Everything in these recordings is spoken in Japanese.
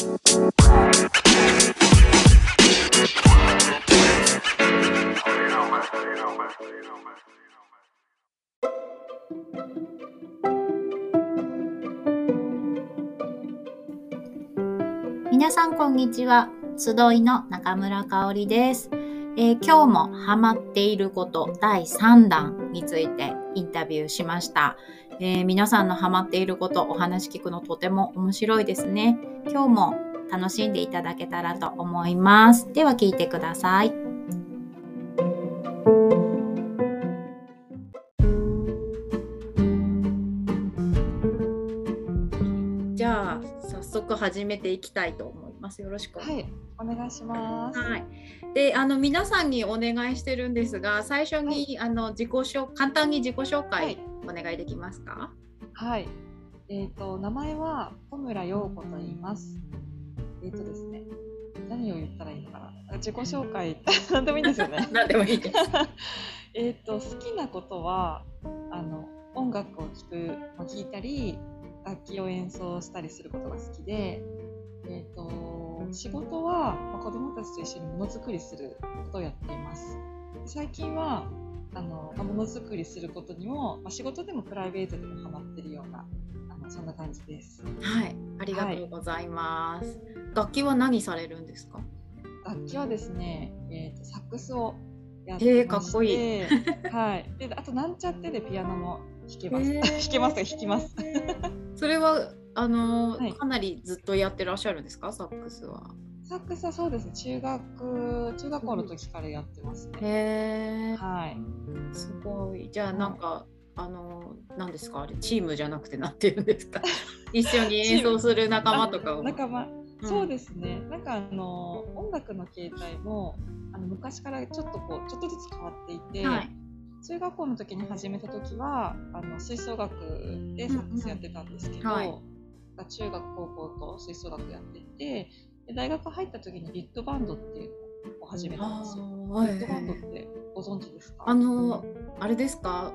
皆さんこんにちは。集いの中村香織です、えー今日もハマっていること第3弾についてインタビューしました、えー皆さんのハマっていることお話聞くのとても面白いですね。今日も楽しんでいただけたらと思います。では聞いてください。じゃあ早速始めていきたいと思います。よろしくお願いします。はい、お願いします。はい、であの皆さんにお願いしてるんですが最初に、あの自己紹簡単に自己紹介はいお願いできますか、はい。えっ、と、名前は小村陽子と言います。えっ、とですね、何を言ったらいいのかな？自己紹介、なんでもいいんですよね。何でもいいです。えっと、好きなことは、あの、音楽を聴く、まあ聴いたり、楽器を演奏したりすることが好きで、えっ、と、仕事は、まあ、子供たちと一緒にものづくりすることをやっています。最近は、あの、まあものづくりすることにも、まあ、仕事でもプライベートでもハマってるような、あの、そんな感じです。はい、ありがとうございます。楽器は何されるんですか？楽器はですね、えー、とサックスをやってまして、へーかっこいい はい。で、あとなんちゃってでピアノも弾けます。へー 弾けますか？弾きます。それはあの、はいかなりずっとやってらっしゃるんですか？サックスは。サックスはそうですね。中学中学校の時からやってますね。へえ、はい。すごい。じゃあなんか、あの何ですか？あれチームじゃなくてなんて言うんですか？一緒に演奏する仲間とかを。仲間、うんそうですね。なんかあの音楽の形態もあの昔からちょっとこうちょっとずつ変わっていて。はい。中学校の時に始めた時はあの吹奏楽でサックスやってたんですけど、うんうんはい中学高校と吹奏楽やっててで大学入った時にビッグバンドっていうのを始めたんですよ。あビッグバンドってご存知ですか？あのあれですか？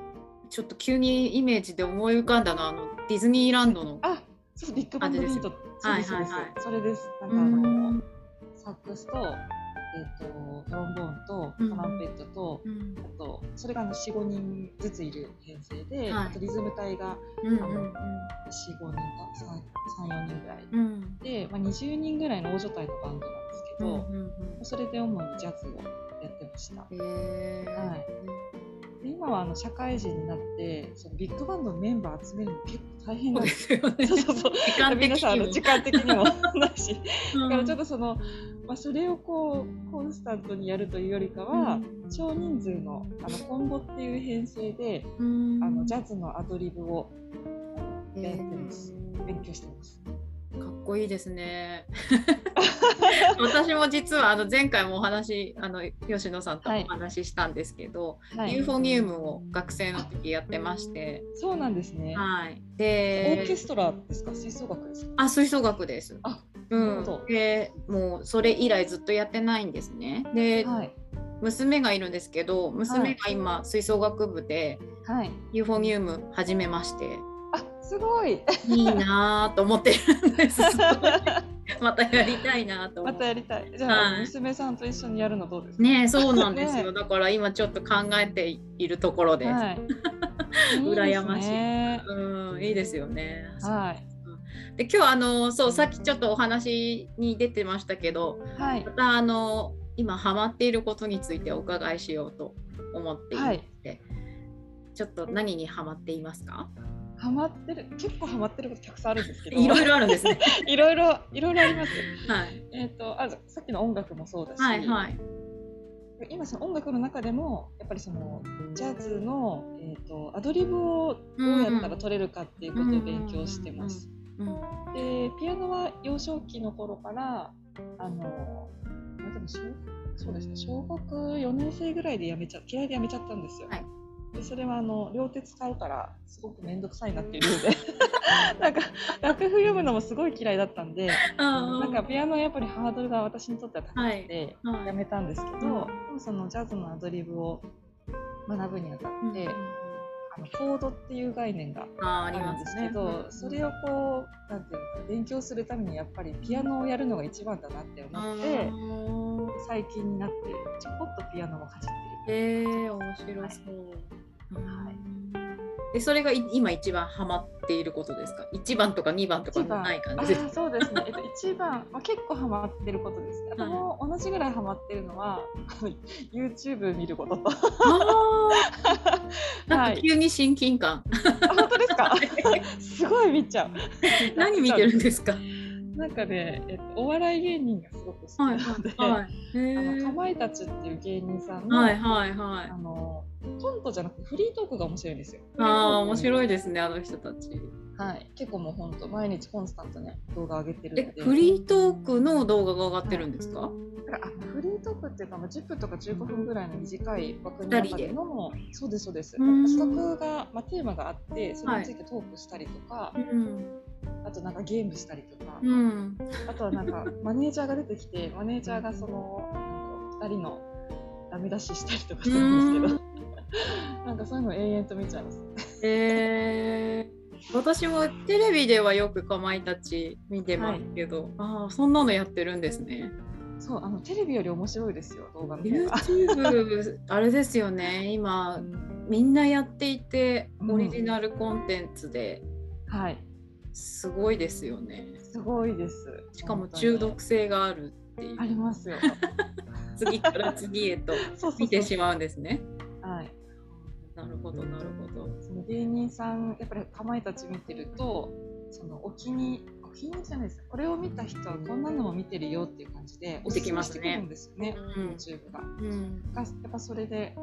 ちょっと急にイメージで思い浮かんだのはあのディズニーランドの。あそうビッグバンドビート。そうですはいはいはい。それです。なんうかあのんサックスと,、えー、とトロンボーンとうん。トランペットと、うん。あとそれが45人ずついる編成で、はい。あとリズム隊がうん45人か34人ぐらい。うんうんで、まあ、20人ぐらいの大所帯のバンドなんですけど、うんうんうん。それで主にジャズをやってました。へー。はい。で今はあの社会人になってそのビッグバンドのメンバー集めるの結構大変なんです。すよね。そうそうそう。時間的皆さんあにもの時間的にもないしうん。だからちょっとその、まあ、それをこうコンスタントにやるというよりかは、少人数のあのコンボっていう編成で、うん。あのジャズのアドリブをへやってます。ー。勉強してます。こいいですね。私も実はあの前回もお話あの吉野さんとお話ししたんですけど、はいユーフォニウムを学生の時やってまして、そうなんですね。はい。オーでケ、ストラですか？吹奏楽ですか？あ吹奏楽です。あうん。で、もうそれ以来ずっとやってないんですね。で、はい。娘がいるんですけど、娘が今吹奏楽部ではい。ユーフォニウム始めまして、あ、すごい。いいなぁと思ってるんです。またやりたいなと思って。またやりたい。じゃあ、はい娘さんと一緒にやるのどうですか？ねえそうなんですよ、ねだから今ちょっと考えているところです。はい。羨ましいねうん、いいですよね。はい。で今日あのそうさっきちょっとお話に出てましたけど、はいま。たあの今ハマっていることについてお伺いしようと思っていまして、ちょっと何にハマっていますか？ハマってる、結構ハマってることたくさんあるんですけど。いろいろあるんですね。いろいろ、いろいろあります。はいえっ、と、あ、さっきの音楽もそうだし。はいはい。今その音楽の中でもやっぱりそのジャズの、えー、とアドリブをどうやったら取れるかっていうことを勉強してます。うんでピアノは幼少期の頃からあのまあでも小そうですね小学4年生ぐらいでやめちゃ嫌いでやめちゃったんですよ。はいでそれはあの両手使うからすごく面倒くさいなっていう。理由でなんか楽譜読むのもすごい嫌いだったんであなんかピアノはやっぱりハードルが私にとっては高くて、はい。はい。やめたんですけど、でもそのジャズのアドリブを学ぶにあたって、ああのコードっていう概念があるんですけど、それをこうなんていうのか勉強するためにやっぱりピアノをやるのが一番だなって思って最近になってちょこっとピアノもかじってる。へえ面白そう。はいでそれがい今一番ハマっていることですか？一番とか二番とかない感あじです。そうですね、えっと、一番、まあ、結構ハマってることです。あともう同じぐらいハマってるのは、YouTube 見ることと。なん はい。か急に親近感、あ、本当ですか？すごい見ちゃう。何見てるんですか？なんかね、えっと、お笑い芸人がすごく好きはないので、はいへあのー。かまいたちっていう芸人さんの、はいはいはい。あのコントじゃなくてフリートークが面白いんですよ。ああ面白いでですねあの人たち。はい、結構もう本当毎日コンスタントね動画上げてるえ。フリートークの動画が上がってるんですか、だからあフリートークっていうか、まあ、10分とか15分ぐらいの短い枠の中でのそうですそうです。うん。企画が、まあ、テーマがあってそれについてトークしたりとか、うんあとなんかゲームしたりとか、うん。あとはなんか マネージャーが出てきてマネージャーがその2人のダメ出ししたりとかするんですけど。なんかそういうのを永遠と見ちゃいます。えー、私もテレビではよくかまいたち見てますけど、ああそんなのやってるんですね。そうあのテレビより面白いですよ動画の方が。YouTube あれですよね。今みんなやっていてうん。オリジナルコンテンツで。はいすごいですよねすごいです。しかも中毒性があるっていうありますよ。次から次へと見てしまうんですねはい。なるほどなるほどその芸人さんやっぱりかまいたち見てるとそのお気にお気にじゃないですこれを見た人はこんなのも見てるよっていう感じでおすすめしてくるんですよねうん YouTube が。うんがやっぱそれで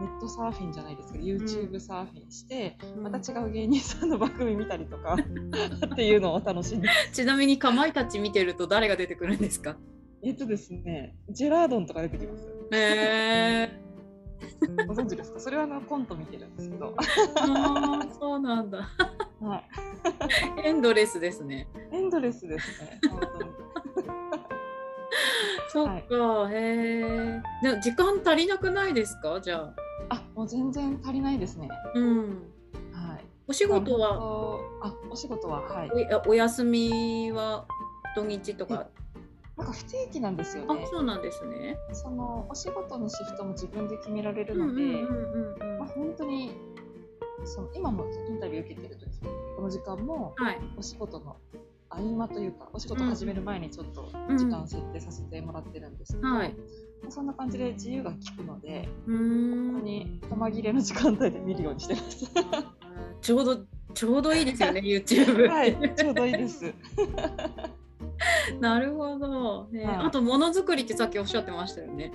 ネットサーフィンじゃないですけど YouTube サーフィンして、うんまた違う芸人さんの番組見たりとかっていうのを楽しんでちなみにかまいたち見てると誰が出てくるんですかえっとですねジェラードンとか出てきますへえご存知ですかそれはあのコント見てるんですけど、あそうなんだはい、エンドレスですね。エンドレスですね。本当に。そっか、へえ。でも時間足りなくないですか？じゃあ。あもう全然足りないですね。うん。はい。お仕事は、あお仕事ははい。おやお休みは土日とか？なんか不定期なんですよあね、そうなんですね。そのお仕事のシフトも自分で決められるので、まあ、本当にその今もインタビュー受けてる時この時間もはい。お仕事の合間というかお仕事始める前にちょっとうん時間設定させてもらってるんですけど、はい。まあそんな感じで自由が利くのでここん。に細切れの時間帯で見るようにしてます。ちょうどちょうどいいですよね YouTube。はい、ちょうどいいです。なるほど。ねはいあとものづくりってさっきおっしゃってましたよね。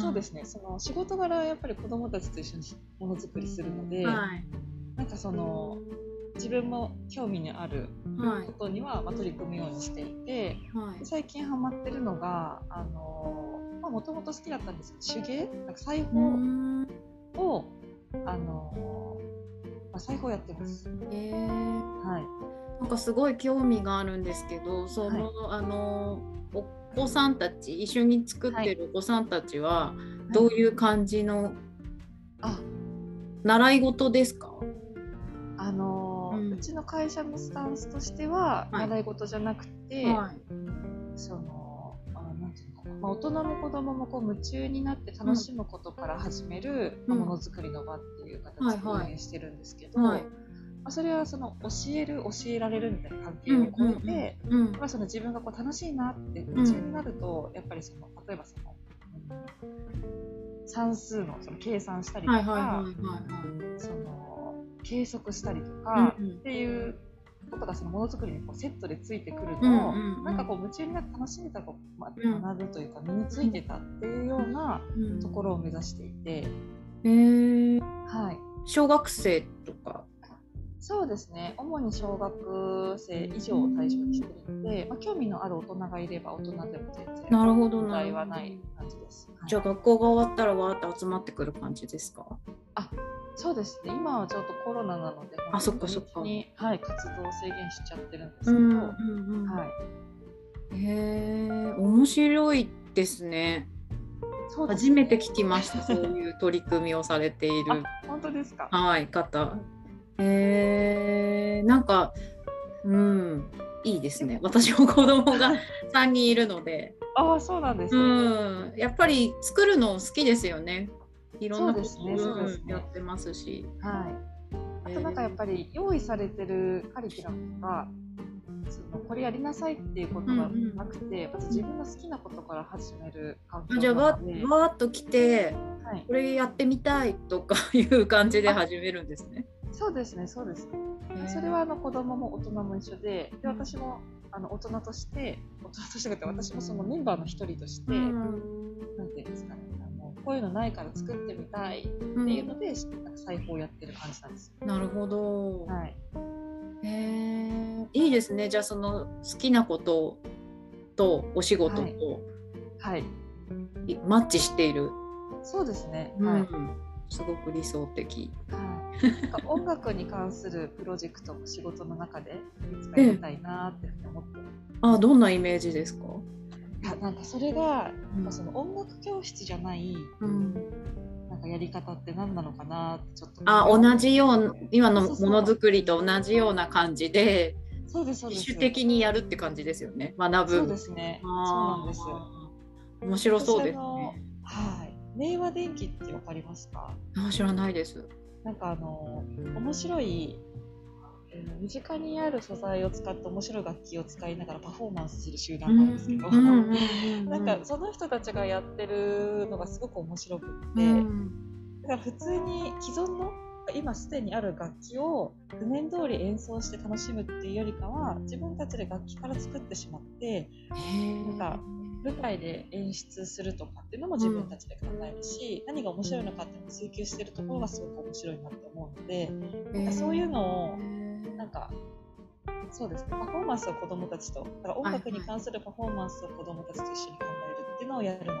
そうですね。その仕事柄やっぱり子供たちと一緒にものづくりするので、はい。なんかその自分も興味のあるはいこ。とには、まあ、取り組むようにしていて、はい。最近ハマってるのがあのまあもともと好きだったんですけど手芸？なんか裁縫んを、あのまあ、裁縫やってます。えーはい。なんかすごい興味があるんですけど、その、あのお子さんたち一緒に作ってるお子さんたちはどういう感じのあ、習い事ですか？あのうん。うちの会社のスタンスとしては、はい。習い事じゃなくて、はい。そのあなんていうのかな、まあ、大人も子供もこう夢中になって楽しむことから始めるうん。ものづくりの場っていう形で運営してるんですけど、はい。まあ、それはその教える教えられるみたいな関係を超えて、うん。まあ、その自分がこう楽しいなって夢中になると、やっぱりその例えばその、うん算数のその計算したりとか、計測したりとか、っていうことがそのものづくりにこうセットでついてくると、なんかこう夢中になって楽しんでたこう、まうん学ぶというか身についてたっていうようなうんところを目指していて、えー、はい、小学生とか。そうですね主に小学生以上を対象にしているので、まあ、興味のある大人がいれば大人でも全然なるほど問題はない感じです。はいじゃあ学校が終わったらわーって集まってくる感じですか？そうですね今はちょっとコロナなのであそっかそっか本当にはい、活動を制限しちゃってるんですけど、うんうんうん。はい、へえ面白いですね。そうです初めて聞きましたそういう取り組みをされているあ本当ですか？はい方えー、なんかうんいいですね。私も子供が 3人いるので。ああそうなんですうね。ん。やっぱり作るの好きですよね。いろんなことそうですねそうですね。うんやってますし。はい。あとなんかやっぱり用意されてるカリキュラムとか。そのこれやりなさいっていうことがなくて、まず自分の好きなことから始める環境あじゃあわわーっと来てはい、これやってみたいとかいう感じで始めるんですね。そうですねそうですね。それはあの子供も大人も一緒で、で私もあの大人として、大人としてって私もそのメンバーの一人として、うんなんていうんですかね、あのこういうのないから作ってみたいってうんいうので、なんか裁縫をやってる感じなんですよ。なるほど。はい。へえいいですね。じゃあその好きなこととお仕事とはいはい。いマッチしている。そうですね。うんはい。すごく理想的。はい、なんか音楽に関するプロジェクトも仕事の中でいつかやりたいなって思って、あどんなイメージですか？いやなんかそれが、うん。その音楽教室じゃないうん、なんかやり方って何なのかなってちょっとあ同じような今のものづくりと同じような感じでそうですそうです。自主的にやるって感じですよね。学ぶ。そうですね。そうなんです。面白そうですね。はい。明和電機ってわかりますか？あ知らないです。なんかあの面白いえー身近にある素材を使って面白い楽器を使いながらパフォーマンスする集団なんですけど、なんかその人たちがやってるのがすごく面白くって、うんだから普通に既存の今すでにある楽器を譜面通り演奏して楽しむっていうよりかは自分たちで楽器から作ってしまってなんか舞台で演出するとかっていうのも自分たちで考えるし、何が面白いのかっていうのを追求してるところがすごく面白いなって思うのでなんかそういうのをなんかそうですね。パフォーマンスを子どもたちとだから音楽に関するパフォーマンスを子どもたちと一緒に考えるっていうのをやるの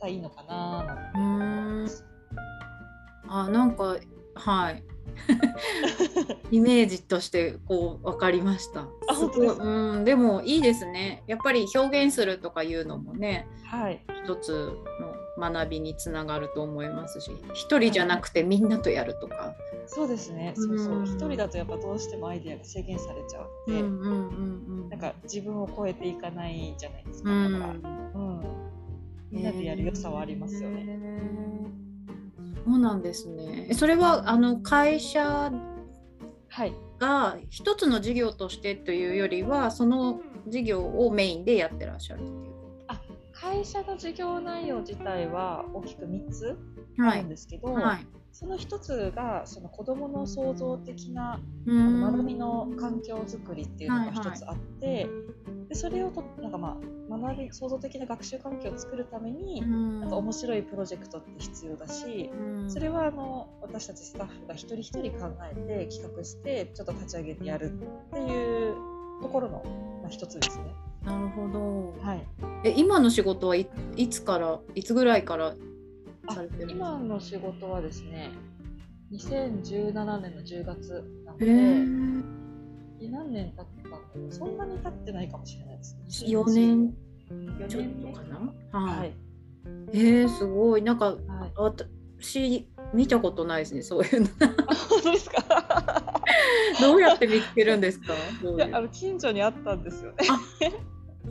がいいのかななんてうーん。あなんかはい イメージとしてこう分かりました。あ本当ですうんでもいいですね。やっぱり表現するとかいうのもねはい一つの学びにつながると思いますし一人じゃなくてみんなとやるとか。そうですねそうそううん一人だとやっぱどうしてもアイデアが制限されちゃうので、うんうんうんうんなんか自分を超えていかないじゃないですか。うんだから、うん、みんなでやる良さはありますよね。へーそうなんですね。えそれはあの会社はい。が一つの事業としてというよりはその事業をメインでやってらっしゃるっていう会社の事業内容自体は大きく3つはいあるんですけど、はい。その1つがその子どもの創造的なうあのん学びの環境づくりっていうのが1つあって、でそれをとなんかまあ学び創造的な学習環境を作るために、うん。なんか面白いプロジェクトって必要だし、うん。それはあの私たちスタッフが一人一人考えて企画してちょっと立ち上げてやるっていうところの、まあ、一つですね。なるほど。はい、え今の仕事はいいつからいつぐらいからあされてるんですか今の仕事はですね2017年の10月なのえで、ー、何年経ったのそんなに経ってないかもしれないですね。4年。4ちょっとかな？ははい。い、えー、すごい。なんかはい、私見たことないですねそういうの。あ本当ですか？どうやって見つけるんですか？あの近所にあったんですよね。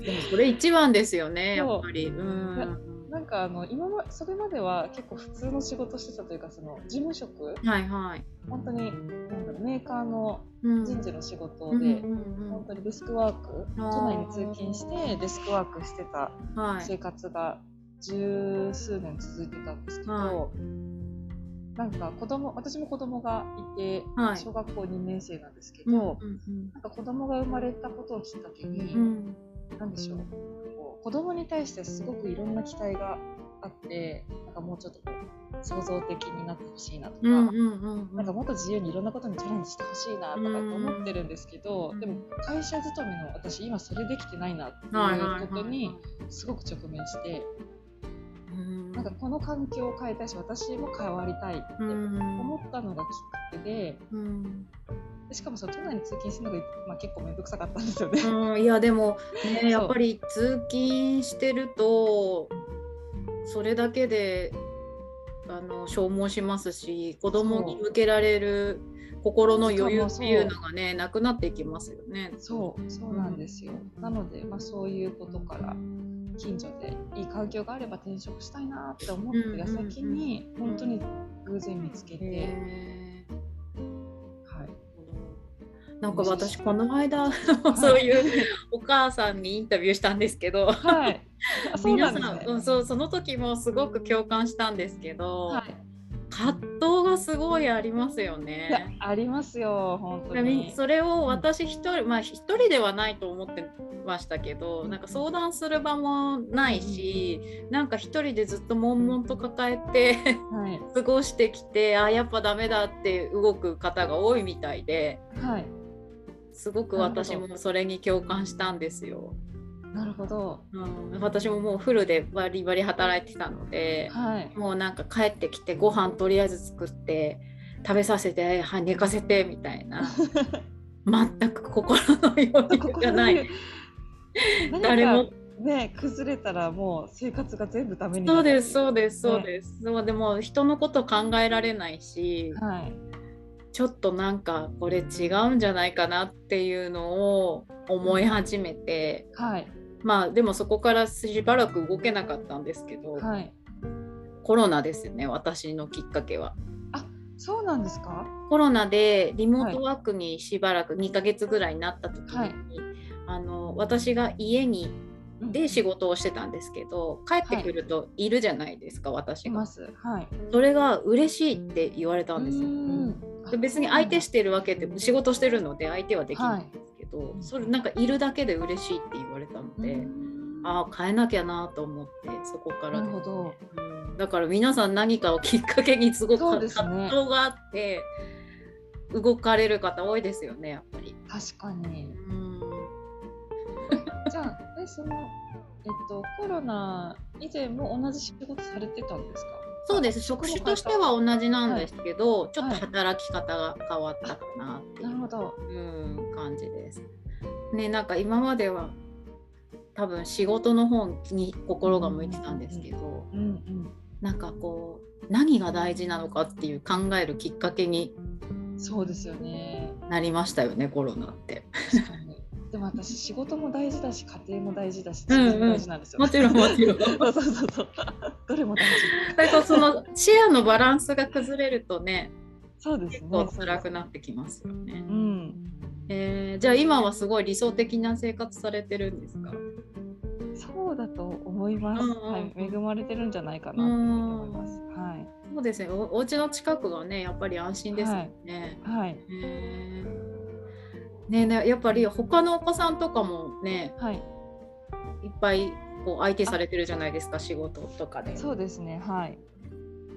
でもそれ一番ですよねやっぱり。うんなんかあの今まそれまでは結構普通の仕事してたというかその事務職はいはい、本当になんだろうメーカーのうん。人事の仕事うんで、うん本当にデスクワーク都内に通勤してデスクワークしてた生活が十数年続いてたんですけど、はなんか子供私も子供がいて、はい。小学校2年生なんですけうんど、うん。なんか子供が生まれたことをきっかけに、うん。なんでしょう子供に対してすごくいろんな期待があってなんかもうちょっとこう創造的になってほしいなとか、うんうんうんなんかもっと自由にいろんなことにチャレンジしてほしいなとかって思ってるんですけど、うんでも会社勤めの私今それできてないなってはいうことにすごく直面して、うん。なんかこの環境を変えたいし私も変わりたいってうん思ったのがきっかけでうん。でしかもその都内に通勤するのが、まあ、結構面倒くさかったんですよね。うんいやでもねやっぱり通勤してるとそれだけであの消耗しますし子供に向けられる心の余裕っていうのがねなくなっていきますよね。そうそうなんですよ、うん、なので、まあ、そういうことから近所でいい環境があれば転職したいなって思ってる矢先に、うんうん、本当に偶然見つけて。なんか私この間そういうお母さんにインタビューしたんですけど、はい、皆さん、うん、そうその時もすごく共感したんですけど、はい、葛藤がすごいありますよね。ありますよ本当に。それを私一人、まあ一人ではないと思ってましたけど、なんか相談する場もないし、なんか一人でずっと悶々と抱えてはい、過ごしてきて、あやっぱダメだって動く方が多いみたいで。はいすごく私もそれに共感したんですよ。なるほど、うん、私ももうフルでバリバリ働いてたので、はい、もうなんか帰ってきてご飯とりあえず作って食べさせて寝かせてみたいな。全く心の余裕がない。誰も。ね崩れたらもう生活が全部ダメになるそうですそうですそうです、ね、でも人のこと考えられないし、はいちょっとなんかこれ違うんじゃないかなっていうのを思い始めて、はい、まあでもそこからしばらく動けなかったんですけど、はい、コロナですよね私のきっかけは。あそうなんですか？コロナでリモートワークにしばらく2ヶ月ぐらいになった時に、はい、あの私が家にで仕事をしてたんですけど帰ってくるといるじゃないですか、はい、私が、はい、それが嬉しいって言われたんですよ。別に相手してるわけで仕事してるので相手はできないんですけど、はい、それなんかいるだけで嬉しいって言われたので、ああ変えなきゃなと思ってそこから、ね、なるほど、うん、だから皆さん何かをきっかけにすごく葛藤があって、動かれる方多いですよねやっぱり。確かに、うん、えそのえっとコロナ以前も同じ仕事されてたんですか？そうです。職種としては同じなんですけど、はい、ちょっと働き方が変わったかなっていう、うん、感じです。ねなんか今までは多分仕事の方に心が向いてたんですけど、うんうん、なんかこう何が大事なのかっていう考えるきっかけにそうですよね。なりましたよねコロナって。でも私仕事も大事だし家庭も大事だし自分も大事なんですよ、もちろんもちろん。そうそうそうそう。どれも大事。だからそのシェアのバランスが崩れるとねそうですね。結構辛くなってきますよね、うん。えー、じゃあ今はすごい理想的な生活されてるんですか？そうだと思います、はい、恵まれてるんじゃないかなと思います、はい、そうですね。おお家の近くがねやっぱり安心ですよね。はい、はい、えーねねやっぱり他のお子さんとかもね、はい、いっぱいこう相手されてるじゃないですか仕事とかで。そうですねはい。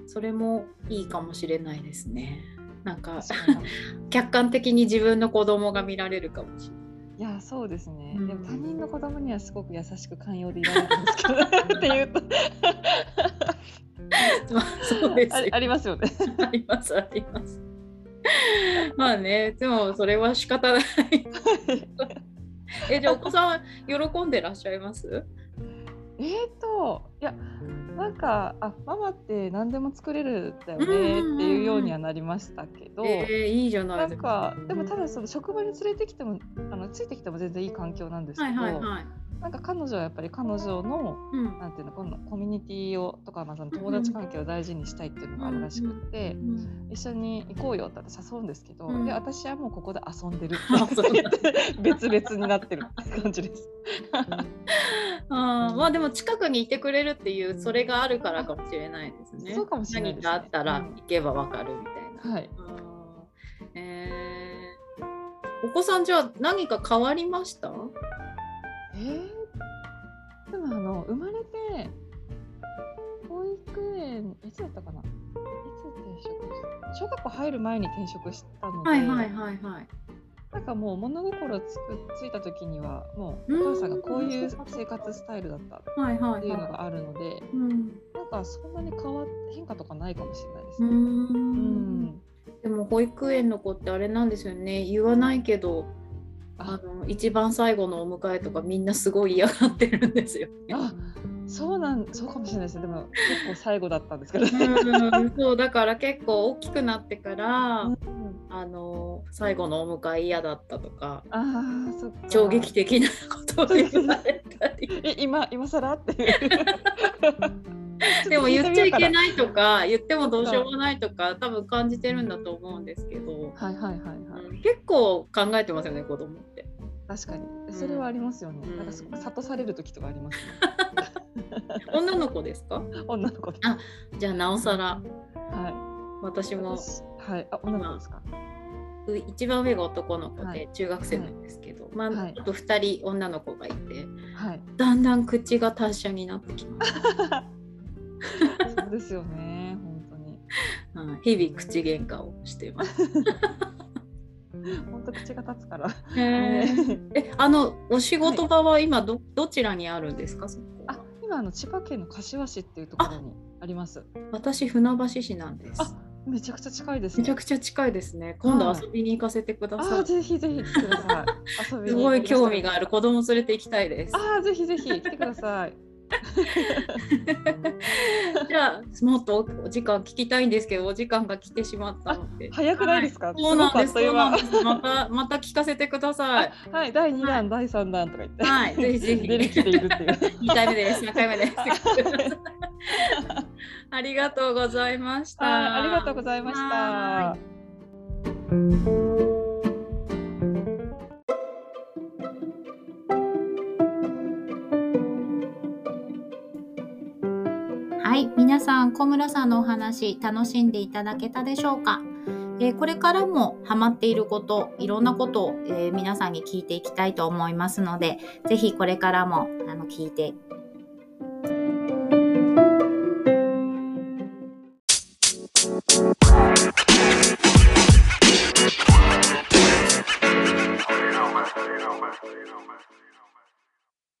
それもいいかもしれないですね。なんか 客観的に自分の子供が見られるかもしれない。いやそうですね、うん、でも他人の子供にはすごく優しく寛容でいられるんですけどっていうと。そうですありますよね。ありますあります まあね、でもそれは仕方ない。え、じゃあお子さん喜んでらっしゃいます？えっと、いや、なんか、あ、ママって何でも作れるんだよねっていうようにはなりましたけど。えー、いいじゃないですか。なんか、でも、ただ、その職場に連れてきても、あの、ついてきても全然いい環境なんですけど。はいはいはいなんか彼女はやっぱり彼女の、うん、なんていうのこのコミュニティをとか、まあ、その友達関係を大事にしたいっていうのがあるらしくって、うん、一緒に行こうよって誘うんですけど、うん、で私はもうここで遊んでる。って別々になってるって感じです。あまあでも近くにいてくれるっていうそれがあるからかもしれないですね。そうかもしれない、ね、何かあったら行けばわかるみたいな。はい。えー、お子さんじゃあ何か変わりました？えー、の生まれて保育園いつだったかな？いつ転職した？小学校入る前に転職したので、はいはいはいはい、なんかもう物心つくついた時にはもうお母さんがこういう生活スタイルだったっていうのがあるので、なんかそんなに変わ変化とかないかもしれないですね。うん。でも保育園の子ってあれなんですよね。言わないけどあの一番最後のお迎えとかみんなすごい嫌がってるんですよ、ね、あそうなんそうかもしれないですね。でも結構最後だったんですけど。ね、うんそうだから結構大きくなってから、うん。あの最後のお迎え嫌だったとかああそっか。衝撃的なことを言われたり。え今今更？っていう でも言っちゃいけいないとか言ってもどうしようもないとか多分感じてるんだと思うんですけど、はいはいはいはい、うん結構考えてますよね子供って。確かに。それはありますよね、うん。なんかすごく諭される時とかありますね。女の子ですか？女の子であじゃあなおさら。は私も。い私はい。あ女の子ですか？う一番上が男の子はい。で中学生なんですけど、まあ、はい。あと2人女の子がいて。はい。だんだん口が達者になってきます。そ うですよね本当に。うん日々口喧嘩をしています。本当口が立つから。えあのお仕事場は今どどちらにあるんですかあ今あの千葉県の柏市っていうところにあります。私船橋市なんです。あめちゃくちゃ近いですね。めちゃくちゃ近いですね。今度遊びに行かせてくだあさい。ーぜひぜひ来てください。すごい興味がある。子供連れて行きたいです。あーぜひぜひ来てくださいじゃあもっとお時間聞きたいんですけどお時間が来てしまったので。早くないですか、そうなんです。そす。また また聞かせてください。間はい第2弾、第3弾とか言って、はい、ぜひぜひ。出てきているっていう二回目です。三回目です。ありがとうございました。はいありがとうございましたん小村さんのお話楽しんでいただけたでしょうか、えーこれからもハマっていることいろんなことを、えー皆さんに聞いていきたいと思いますのでぜひこれからもあの聞いて